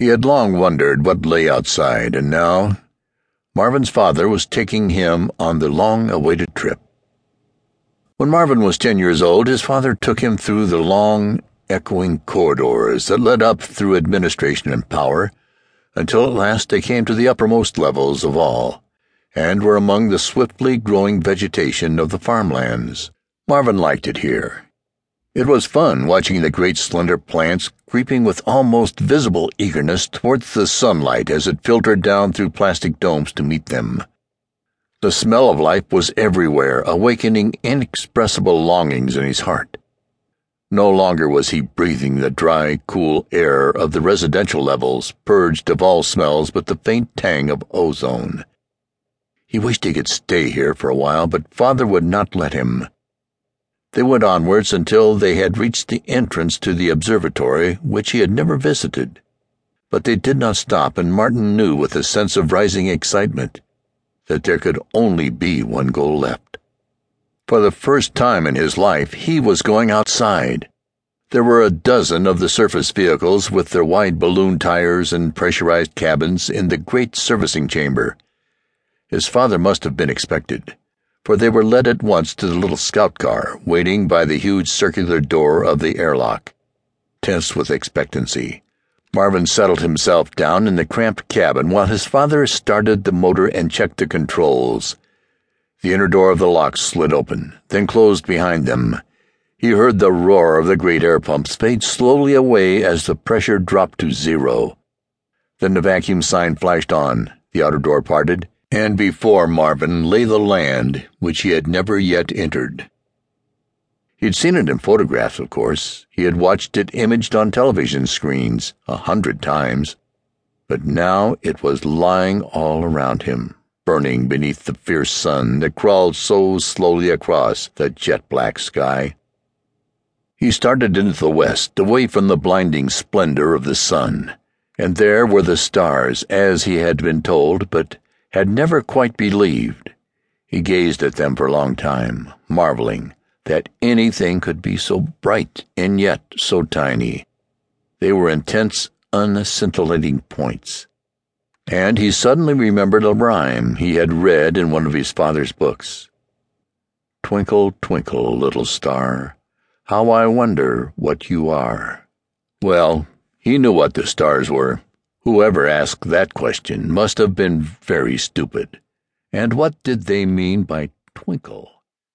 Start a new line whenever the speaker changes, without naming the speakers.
He had long wondered what lay outside, and now Marvin's father was taking him on the long awaited trip. When Marvin was ten years old, his father took him through the long, echoing corridors that led up through administration and power, until at last they came to the uppermost levels of all, and were among the swiftly growing vegetation of the farmlands. Marvin liked it here. It was fun watching the great slender plants creeping with almost visible eagerness towards the sunlight as it filtered down through plastic domes to meet them. The smell of life was everywhere, awakening inexpressible longings in his heart. No longer was he breathing the dry, cool air of the residential levels, purged of all smells but the faint tang of ozone. He wished he could stay here for a while, but father would not let him. They went onwards until they had reached the entrance to the observatory, which he had never visited. But they did not stop, and Marvin knew with a sense of rising excitement that there could only be one goal left. For the first time in his life, he was going outside. There were a dozen of the surface vehicles with their wide balloon tires and pressurized cabins in the great servicing chamber. His father must have been expected for they were led at once to the little scout car waiting by the huge circular door of the airlock. Tense with expectancy, Marvin settled himself down in the cramped cabin while his father started the motor and checked the controls. The inner door of the lock slid open, then closed behind them. He heard the roar of the great air pumps fade slowly away as the pressure dropped to zero. Then the vacuum sign flashed on, the outer door parted, and before Marvin lay the land which he had never yet entered. He'd seen it in photographs, of course. He had watched it imaged on television screens a hundred times. But now it was lying all around him, burning beneath the fierce sun that crawled so slowly across the jet black sky. He started into the west, away from the blinding splendor of the sun, and there were the stars, as he had been told, but had never quite believed. He gazed at them for a long time, marveling that anything could be so bright and yet so tiny. They were intense, unscintillating points. And he suddenly remembered a rhyme he had read in one of his father's books. Twinkle, twinkle, little star, how I wonder what you are. Well, he knew what the stars were. Whoever asked that question must have been very stupid. And what did they mean by twinkle?